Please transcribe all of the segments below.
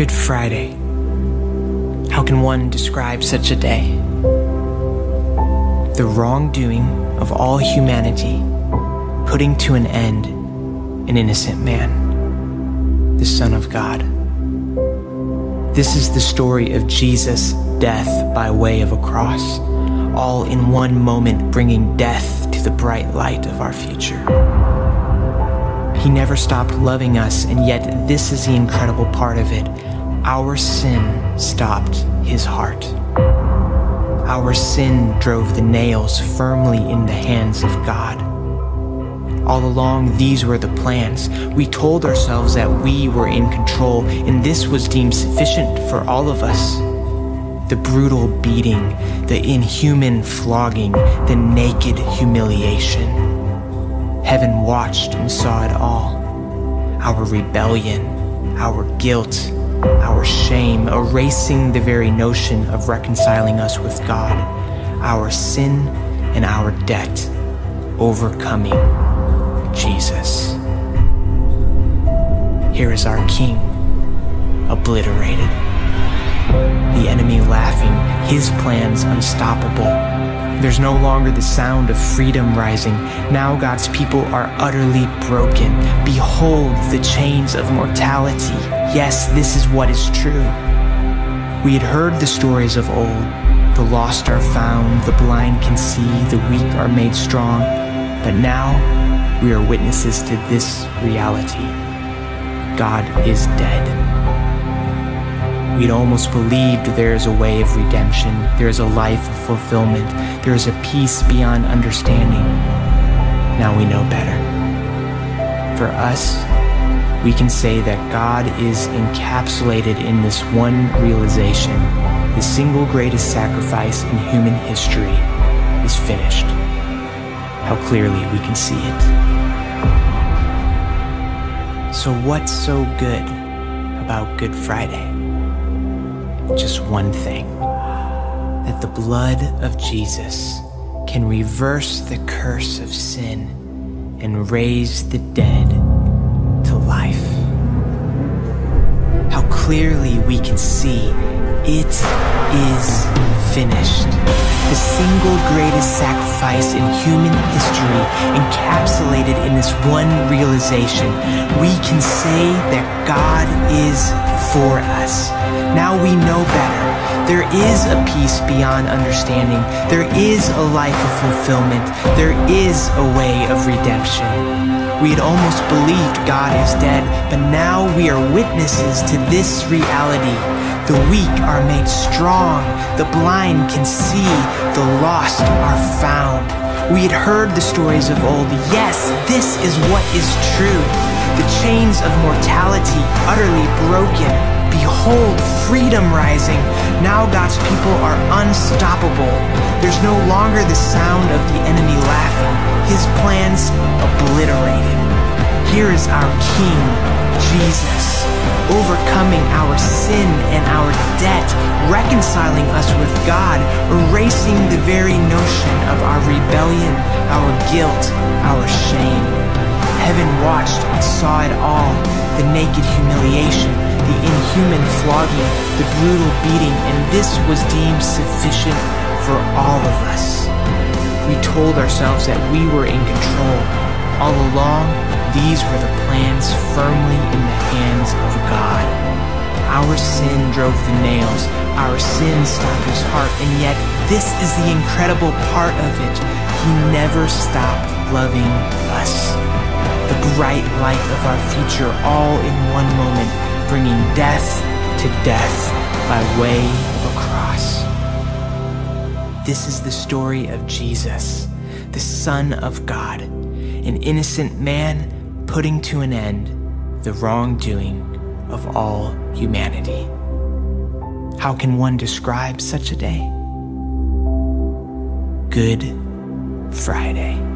Good Friday. How can one describe such a day? The wrongdoing of all humanity, putting to an end an innocent man, the Son of God. This is the story of Jesus' death by way of a cross, all in one moment bringing death to the bright light of our future. He never stopped loving us, and yet this is the incredible part of it. Our sin stopped his heart. Our sin drove the nails firmly in the hands of God. All along, these were the plans. We told ourselves that we were in control, and this was deemed sufficient for all of us. The brutal beating, the inhuman flogging, the naked humiliation. Heaven watched and saw it all. Our rebellion, our guilt, our shame, erasing the very notion of reconciling us with God, our sin and our debt, overcoming Jesus. Here is our King, obliterated. The enemy laughing, his plans unstoppable there's no longer the sound of freedom rising. Now God's people are utterly broken. Behold the chains of mortality. Yes, this is what is true. We had heard the stories of old. The lost are found, the blind can see, the weak are made strong. But now we are witnesses to this reality. God is dead. We'd almost believed there is a way of redemption, there is a life of fulfillment, there is a peace beyond understanding. Now we know better. For us, we can say that God is encapsulated in this one realization the single greatest sacrifice in human history is finished. How clearly we can see it. So, what's so good about Good Friday? just one thing that the blood of Jesus can reverse the curse of sin and raise the dead clearly we can see it is finished. The single greatest sacrifice in human history encapsulated in this one realization. We can say that God is for us. Now we know better. There is a peace beyond understanding. There is a life of fulfillment. There is a way of redemption. We had almost believed God is dead, but now we are witnesses to this reality. The weak are made strong, the blind can see, the lost are found. We had heard the stories of old. Yes, this is what is true. The chains of mortality utterly broken. Behold, freedom rising. Now God's people are unstoppable. There's no longer the sound of the enemy laughing, his plans obliterated. Here is our King, Jesus, overcoming our sin and our debt, reconciling us with God, erasing the very notion of our rebellion, our guilt, our shame. Heaven watched and saw it all the naked humiliation, the inhuman flogging, the brutal beating, and this was deemed sufficient for all of us. We told ourselves that we were in control. All along, these were the plans firmly in the hands of God. Our sin drove the nails, our sin stopped his heart, and yet this is the incredible part of it. He never stopped loving us. The bright light of our future all in one moment, bringing death to death by way of a cross. This is the story of Jesus, the Son of God, an innocent man putting to an end the wrongdoing of all humanity. How can one describe such a day? Good Friday.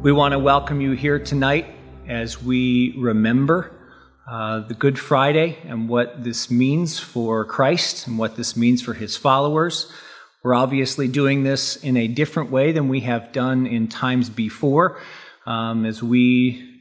We want to welcome you here tonight as we remember uh, the Good Friday and what this means for Christ and what this means for his followers. We're obviously doing this in a different way than we have done in times before, um, as we,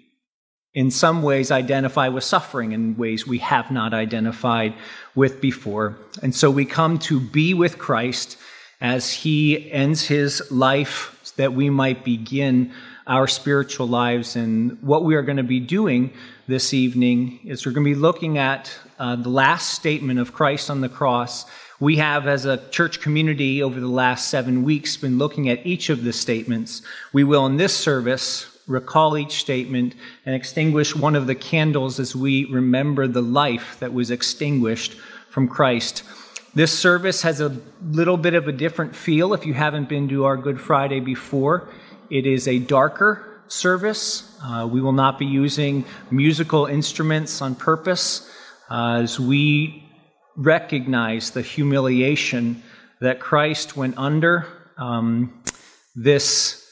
in some ways, identify with suffering in ways we have not identified with before. And so we come to be with Christ as he ends his life that we might begin our spiritual lives. And what we are going to be doing this evening is we're going to be looking at uh, the last statement of Christ on the cross we have, as a church community, over the last seven weeks, been looking at each of the statements. We will, in this service, recall each statement and extinguish one of the candles as we remember the life that was extinguished from Christ. This service has a little bit of a different feel if you haven't been to our Good Friday before. It is a darker service. Uh, we will not be using musical instruments on purpose uh, as we recognize the humiliation that Christ went under. Um, this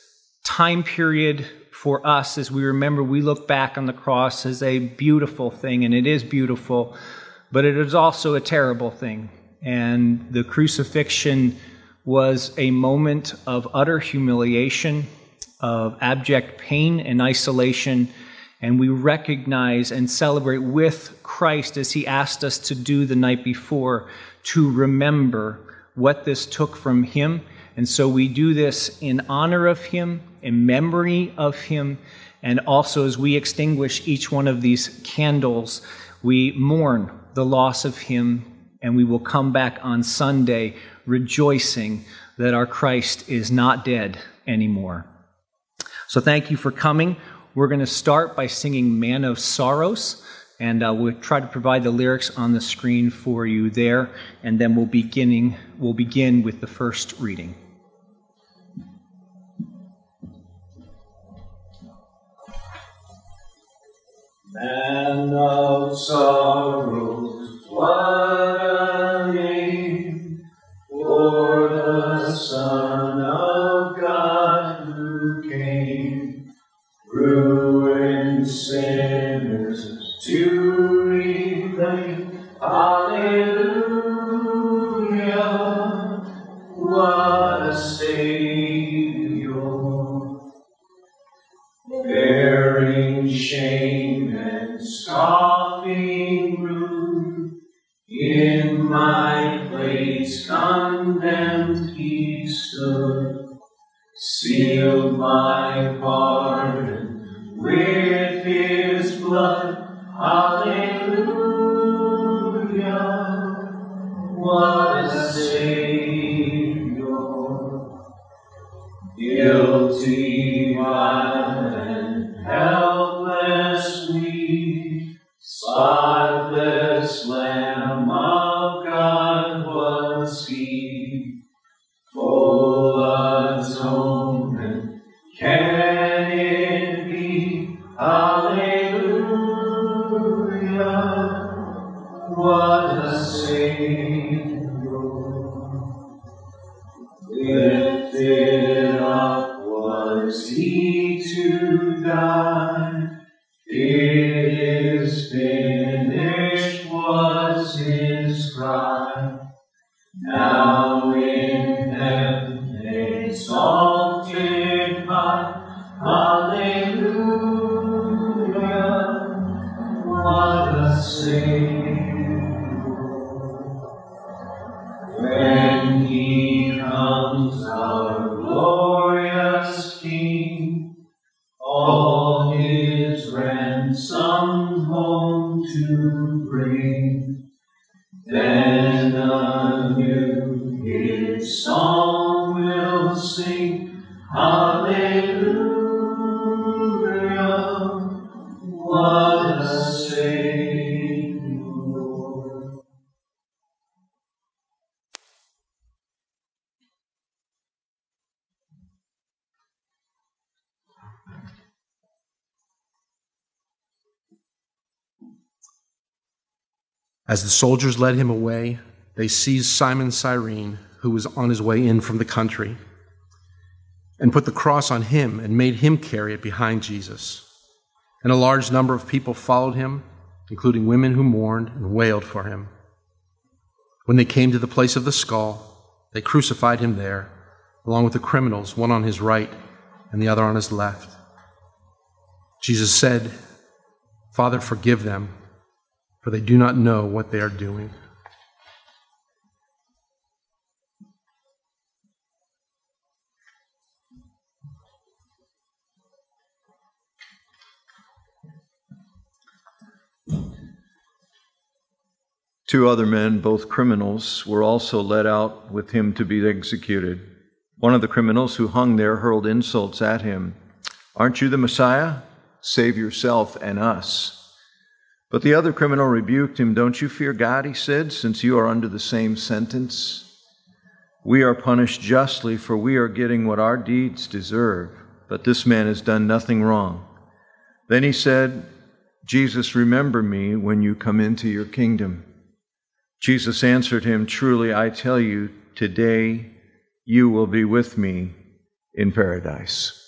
time period for us, as we remember, we look back on the cross as a beautiful thing, and it is beautiful, but it is also a terrible thing. And the crucifixion was a moment of utter humiliation, of abject pain and isolation and we recognize and celebrate with Christ as he asked us to do the night before to remember what this took from him. And so we do this in honor of him, in memory of him, and also as we extinguish each one of these candles, we mourn the loss of him, and we will come back on Sunday rejoicing that our Christ is not dead anymore. So thank you for coming. We're going to start by singing Man of Sorrows, and uh, we'll try to provide the lyrics on the screen for you there, and then we'll, beginning, we'll begin with the first reading. Man of sorrows, song will sing. Hallelujah. What a Savior. As the soldiers led him away, they seized Simon Cyrene, who was on his way in from the country, and put the cross on him and made him carry it behind Jesus. And a large number of people followed him, including women who mourned and wailed for him. When they came to the place of the skull, They crucified him there, along with the criminals, one on his right and the other on his left. Jesus said, Father, forgive them, for they do not know what they are doing. Two other men, both criminals, were also led out with him to be executed. One of the criminals who hung there hurled insults at him. Aren't you the Messiah? Save yourself and us. But the other criminal rebuked him. Don't you fear God, he said, since you are under the same sentence? We are punished justly, for we are getting what our deeds deserve. But this man has done nothing wrong. Then he said, Jesus, remember me when you come into your kingdom. Jesus answered him, Truly I tell you, today you will be with me in paradise.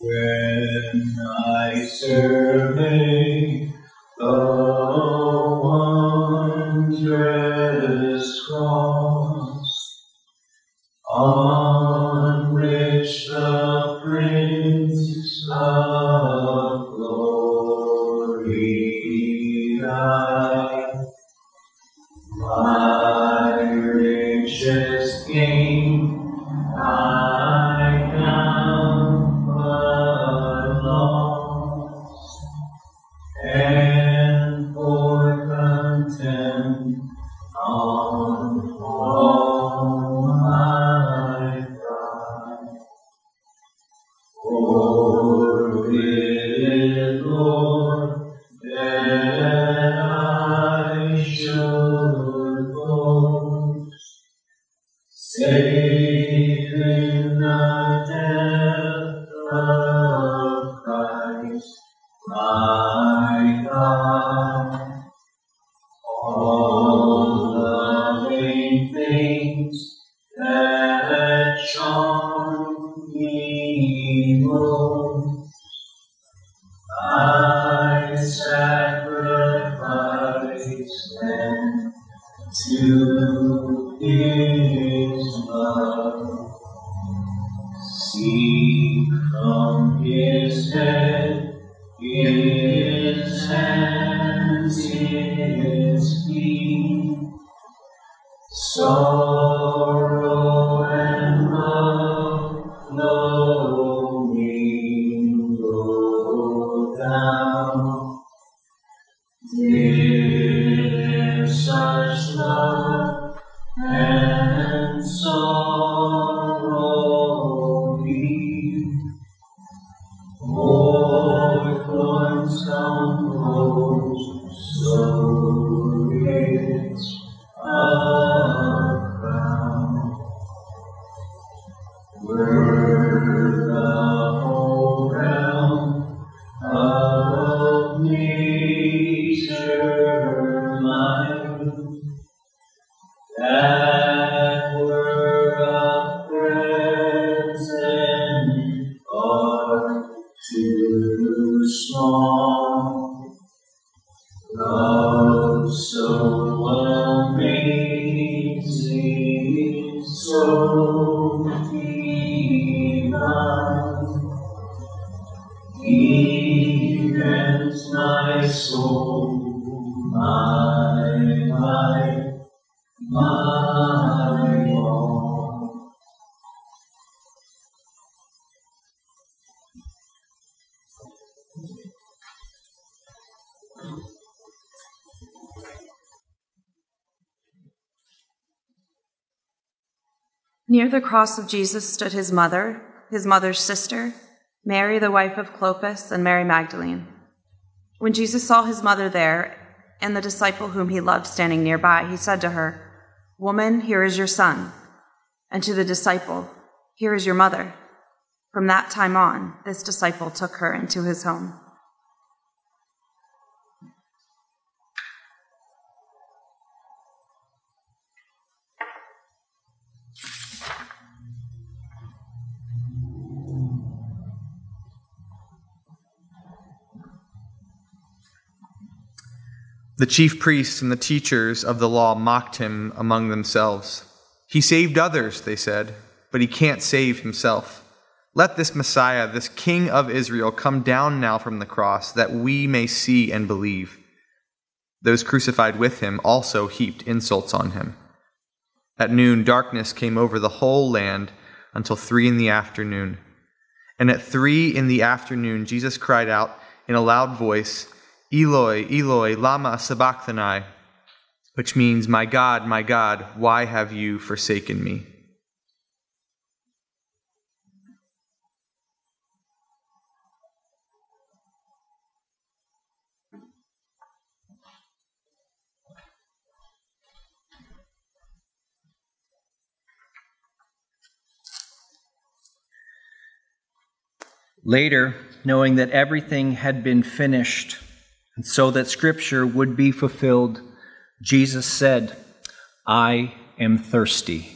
When I survey Near the cross of Jesus stood his mother, his mother's sister, Mary, the wife of Clopas, and Mary Magdalene. When Jesus saw his mother there and the disciple whom he loved standing nearby, he said to her, Woman, here is your son. And to the disciple, Here is your mother. From that time on, this disciple took her into his home. The chief priests and the teachers of the law mocked him among themselves. He saved others, they said, but he can't save himself. Let this Messiah, this King of Israel, come down now from the cross, that we may see and believe. Those crucified with him also heaped insults on him. At noon, darkness came over the whole land until three in the afternoon. And at three in the afternoon, Jesus cried out in a loud voice, Eloi, Eloi, Lama Sabachthani, which means, My God, my God, why have you forsaken me? Later, knowing that everything had been finished, and so that Scripture would be fulfilled, Jesus said, I am thirsty.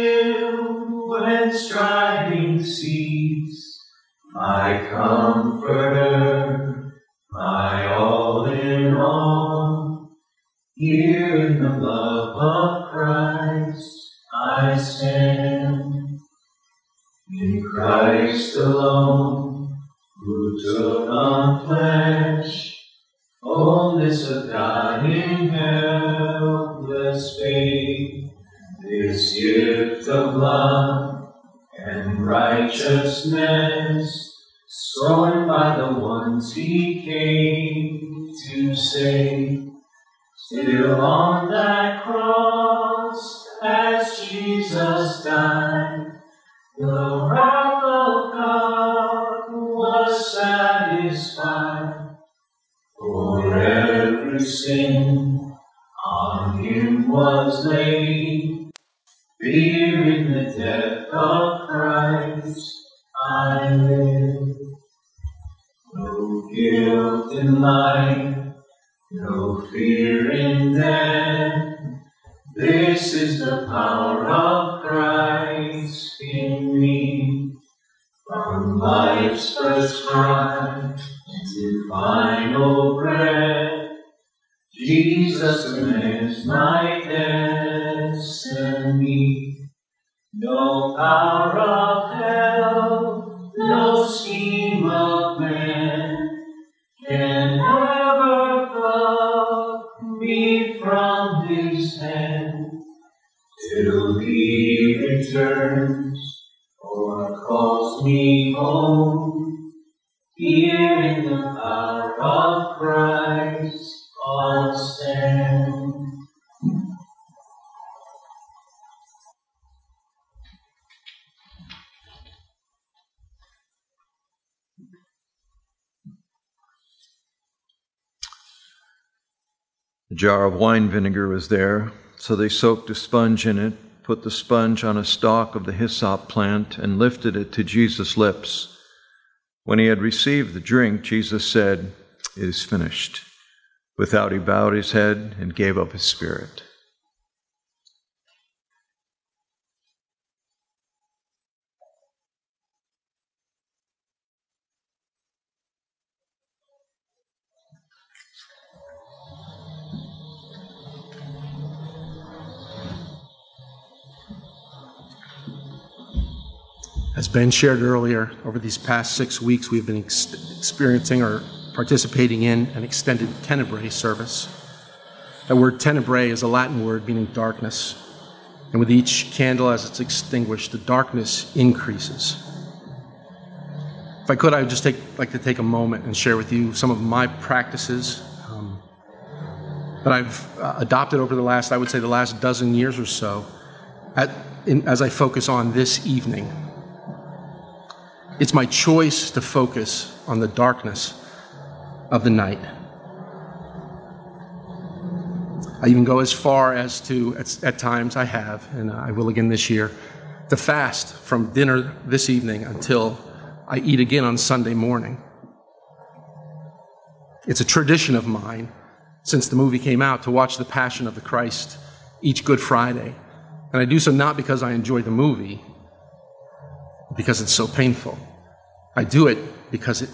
striving cease, my comforter, my all in all, here in the love of Christ I stand. In Christ alone, who took on flesh, fullness of God in helpless faith, this gift of love righteousness, scorned by the ones he came to save. Still on that cross, as Jesus died, the wrath of God was satisfied. For every sin on him was laid. Fearing the death life, no fear in death. This is the power of Christ in me. From life's first cry to final breath, Jesus commands my destiny. No power of returns oh, or calls me home. Here in the power of Christ I'll stand. A jar of wine vinegar was there, so they soaked a sponge in it, put the sponge on a stalk of the hyssop plant, and lifted it to Jesus' lips. When he had received the drink, Jesus said, It is finished. Without, he bowed his head and gave up his spirit. As Ben shared earlier, over these past six weeks, we've been ex- experiencing or participating in an extended tenebrae service. That word tenebrae is a Latin word meaning darkness. And with each candle as it's extinguished, the darkness increases. If I could, I would just take, like to take a moment and share with you some of my practices um, that I've uh, adopted over the last, I would say, the last dozen years or so, at, in, as I focus on this evening. It's my choice to focus on the darkness of the night. I even go as far as to, at, at times I have, and I will again this year, to fast from dinner this evening until I eat again on Sunday morning. It's a tradition of mine since the movie came out to watch The Passion of the Christ each Good Friday. And I do so not because I enjoy the movie, because it's so painful. I do it because it,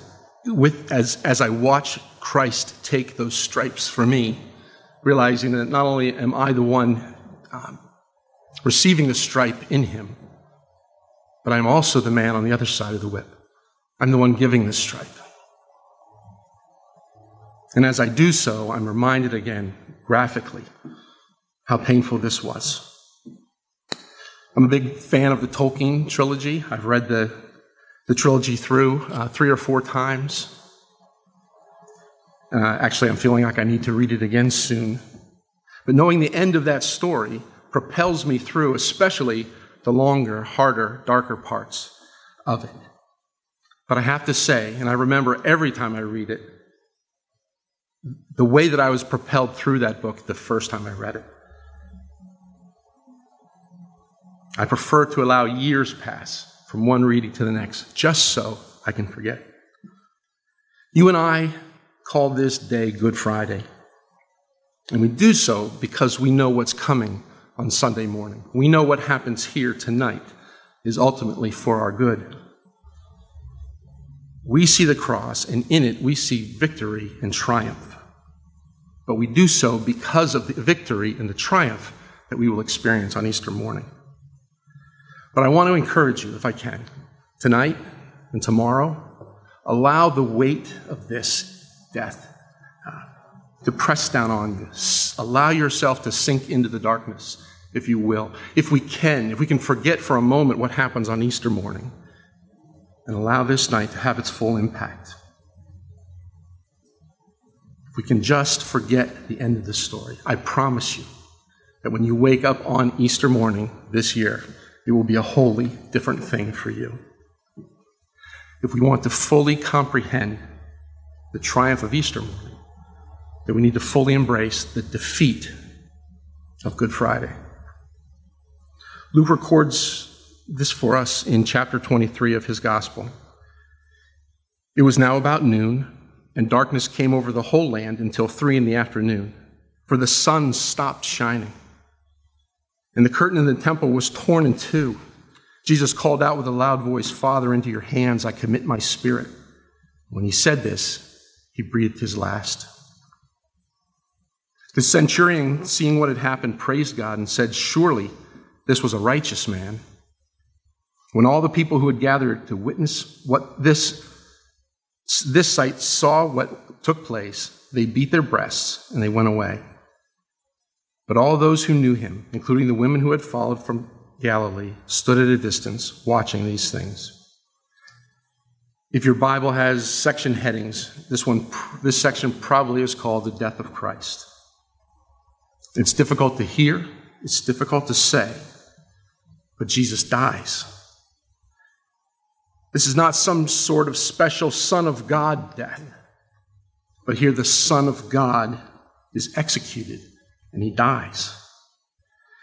with, as, as I watch Christ take those stripes for me, realizing that not only am I the one um, receiving the stripe in him, but I'm also the man on the other side of the whip. I'm the one giving the stripe. And as I do so, I'm reminded again, graphically, how painful this was. I'm a big fan of the Tolkien trilogy. I've read the, the trilogy through uh, three or four times. Uh, actually, I'm feeling like I need to read it again soon. But knowing the end of that story propels me through, especially the longer, harder, darker parts of it. But I have to say, and I remember every time I read it, the way that I was propelled through that book the first time I read it. I prefer to allow years pass from one reading to the next, just so I can forget. You and I call this day Good Friday. And we do so because we know what's coming on Sunday morning. We know what happens here tonight is ultimately for our good. We see the cross, and in it we see victory and triumph. But we do so because of the victory and the triumph that we will experience on Easter morning. But I want to encourage you, if I can, tonight and tomorrow, allow the weight of this death uh, to press down on you. Allow yourself to sink into the darkness, if you will. If we can, if we can forget for a moment what happens on Easter morning and allow this night to have its full impact. If we can just forget the end of the story, I promise you that when you wake up on Easter morning this year, it will be a wholly different thing for you. If we want to fully comprehend the triumph of Easter morning, then we need to fully embrace the defeat of Good Friday. Luke records this for us in chapter 23 of his gospel. It was now about noon, and darkness came over the whole land until three in the afternoon, for the sun stopped shining. And the curtain in the temple was torn in two. Jesus called out with a loud voice, Father, into your hands I commit my spirit. When he said this, he breathed his last. The centurion, seeing what had happened, praised God and said, Surely this was a righteous man. When all the people who had gathered to witness what this, this sight saw what took place, they beat their breasts and they went away. But all those who knew him, including the women who had followed from Galilee, stood at a distance watching these things. If your Bible has section headings, this one, this section probably is called the death of Christ. It's difficult to hear, it's difficult to say, but Jesus dies. This is not some sort of special Son of God death, but here the Son of God is executed and he dies.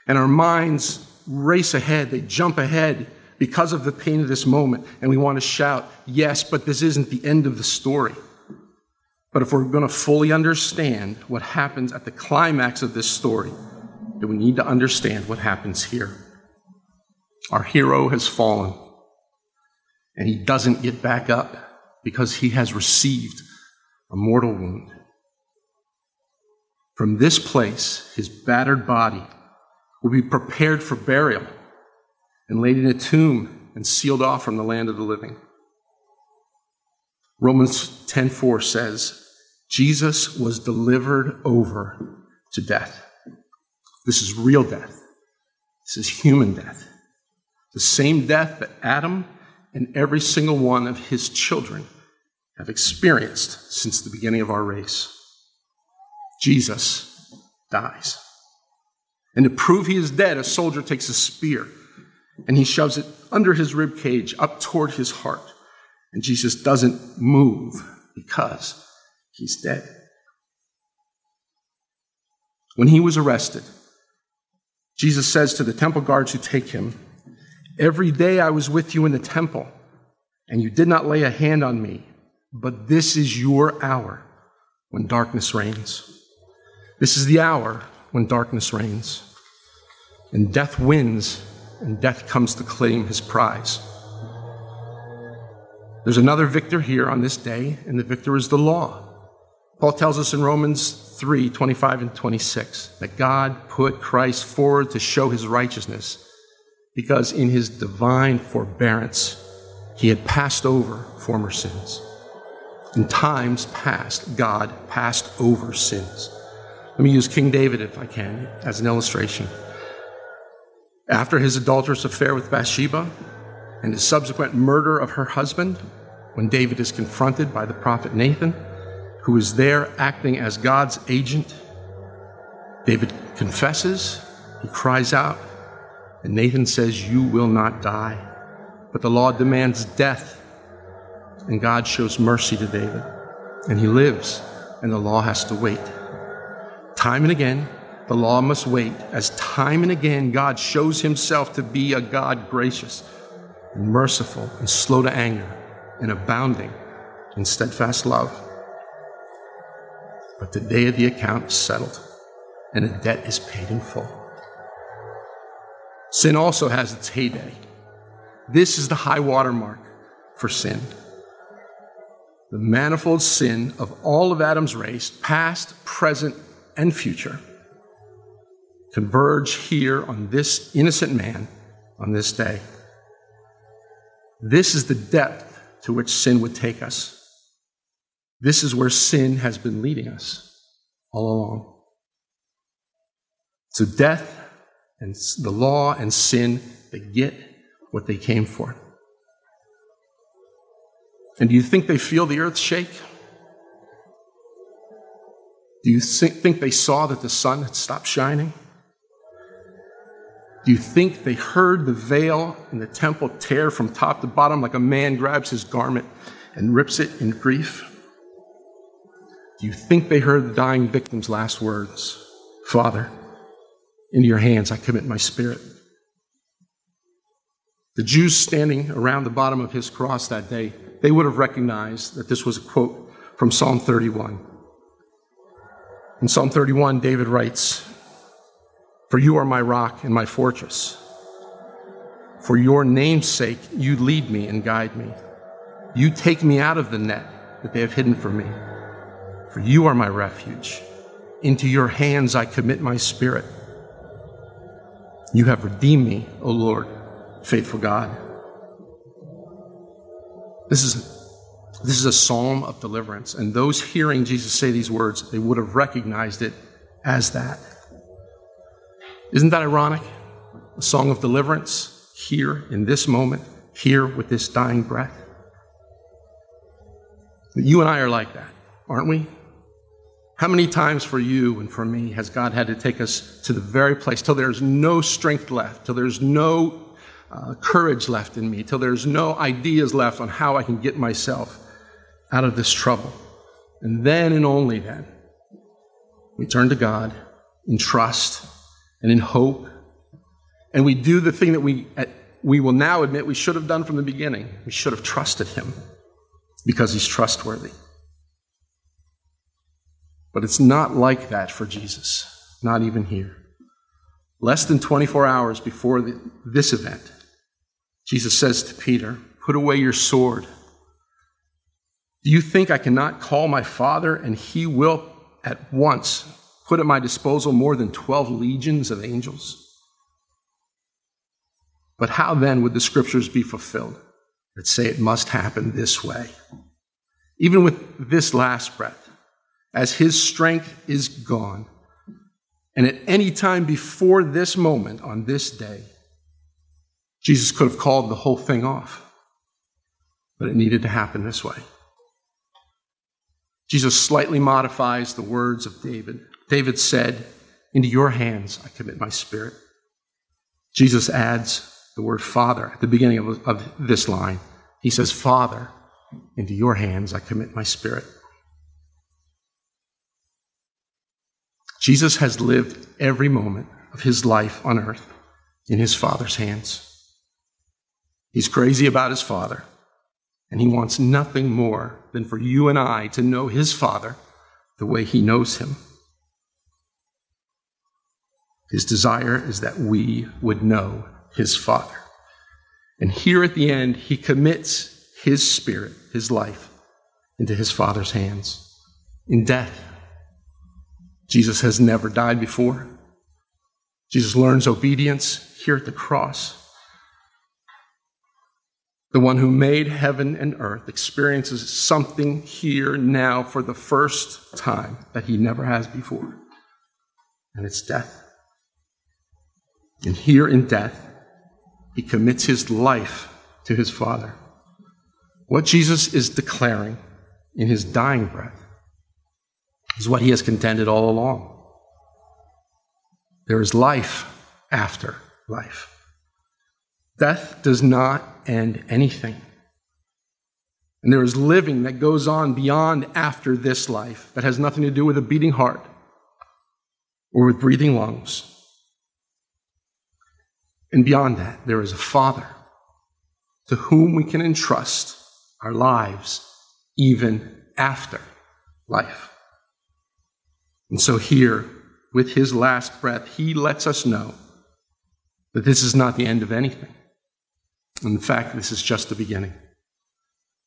And our minds race ahead, they jump ahead because of the pain of this moment, and we want to shout, Yes, but this isn't the end of the story. But if we're going to fully understand what happens at the climax of this story, then we need to understand what happens here. Our hero has fallen and he doesn't get back up because he has received a mortal wound. From this place, his battered body will be prepared for burial and laid in a tomb and sealed off from the land of the living. Romans 10:4 says, Jesus was delivered over to death. This is real death. This is human death. The same death that Adam and every single one of his children have experienced since the beginning of our race. Jesus dies. And to prove he is dead, a soldier takes a spear and he shoves it under his rib cage up toward his heart. And Jesus doesn't move because he's dead. When he was arrested, Jesus says to the temple guards who take him, Every day I was with you in the temple, and you did not lay a hand on me, but this is your hour when darkness reigns. This is the hour when darkness reigns, and death wins, and death comes to claim his prize. There's another victor here on this day, and the victor is the law. Paul tells us in Romans 3 25 and 26 that God put Christ forward to show his righteousness because in his divine forbearance he had passed over former sins. In times past, God passed over sins. Let me use King David, if I can, as an illustration. After his adulterous affair with Bathsheba and his subsequent murder of her husband, when David is confronted by the prophet Nathan, who is there acting as God's agent, David confesses, he cries out, and Nathan says, You will not die. But the law demands death, and God shows mercy to David, and he lives, and the law has to wait. Time and again, the law must wait, as time and again God shows himself to be a God gracious and merciful and slow to anger and abounding in steadfast love. But the day of the account is settled, and the debt is paid in full. Sin also has its heyday. This is the high water mark for sin. The manifold sin of all of Adam's race, past, present, and future, converge here on this innocent man on this day. This is the depth to which sin would take us. This is where sin has been leading us all along. So, death and the law and sin, they get what they came for. And do you think they feel the earth shake? Do you think they saw that the sun had stopped shining? Do you think they heard the veil in the temple tear from top to bottom like a man grabs his garment and rips it in grief? Do you think they heard the dying victim's last words? Father, into your hands I commit my spirit. The Jews standing around the bottom of his cross that day, they would have recognized that this was a quote from Psalm 31. In Psalm 31, David writes, For you are my rock and my fortress. For your name's sake, you lead me and guide me. You take me out of the net that they have hidden for me. For you are my refuge. Into your hands I commit my spirit. You have redeemed me, O Lord, faithful God. This is, this is a psalm of deliverance, and those hearing Jesus say these words, they would have recognized it as that. Isn't that ironic? A song of deliverance here in this moment, here with this dying breath. You and I are like that, aren't we? How many times for you and for me has God had to take us to the very place till there's no strength left, till there's no uh, courage left in me, till there's no ideas left on how I can get myself out of this trouble? And then and only then, we turn to God in trust and in hope, and we do the thing that we, we will now admit we should have done from the beginning. We should have trusted Him because He's trustworthy. But it's not like that for Jesus, not even here. Less than 24 hours before the, this event, Jesus says to Peter, Put away your sword. Do you think I cannot call my Father and he will at once put at my disposal more than 12 legions of angels? But how then would the scriptures be fulfilled that say it must happen this way? Even with this last breath, as his strength is gone. And at any time before this moment, on this day, Jesus could have called the whole thing off. but it needed to happen this way. Jesus slightly modifies the words of David. David said, Into your hands I commit my spirit. Jesus adds the word Father at the beginning of, of this line. He says, Father, into your hands I commit my spirit. Jesus has lived every moment of his life on earth in his Father's hands. He's crazy about his Father, and he wants nothing more than for you and I to know his Father the way he knows him. His desire is that we would know his Father. And here at the end, he commits his spirit, his life, into his Father's hands in death. Jesus has never died before. Jesus learns obedience here at the cross. The one who made heaven and earth experiences something here now for the first time that he never has before, and it's death. And here in death, he commits his life to his Father. What Jesus is declaring in his dying breath is what he has contended all along. There is life after life. Death does not end anything. And there is living that goes on beyond after this life that has nothing to do with a beating heart or with breathing lungs. And beyond that, there is a Father to whom we can entrust our lives even after life. And so, here, with his last breath, he lets us know that this is not the end of anything. In fact, this is just the beginning.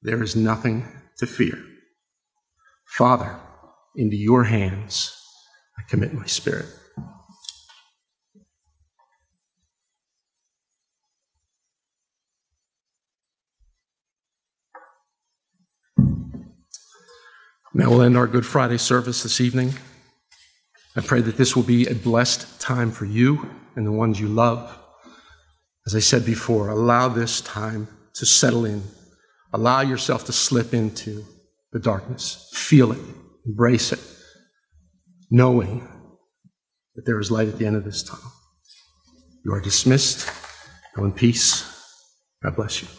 There is nothing to fear. Father, into your hands I commit my spirit. Now we'll end our Good Friday service this evening. I pray that this will be a blessed time for you and the ones you love. As I said before, allow this time to settle in. Allow yourself to slip into the darkness. Feel it, embrace it, knowing that there is light at the end of this tunnel. You are dismissed. Go in peace. God bless you.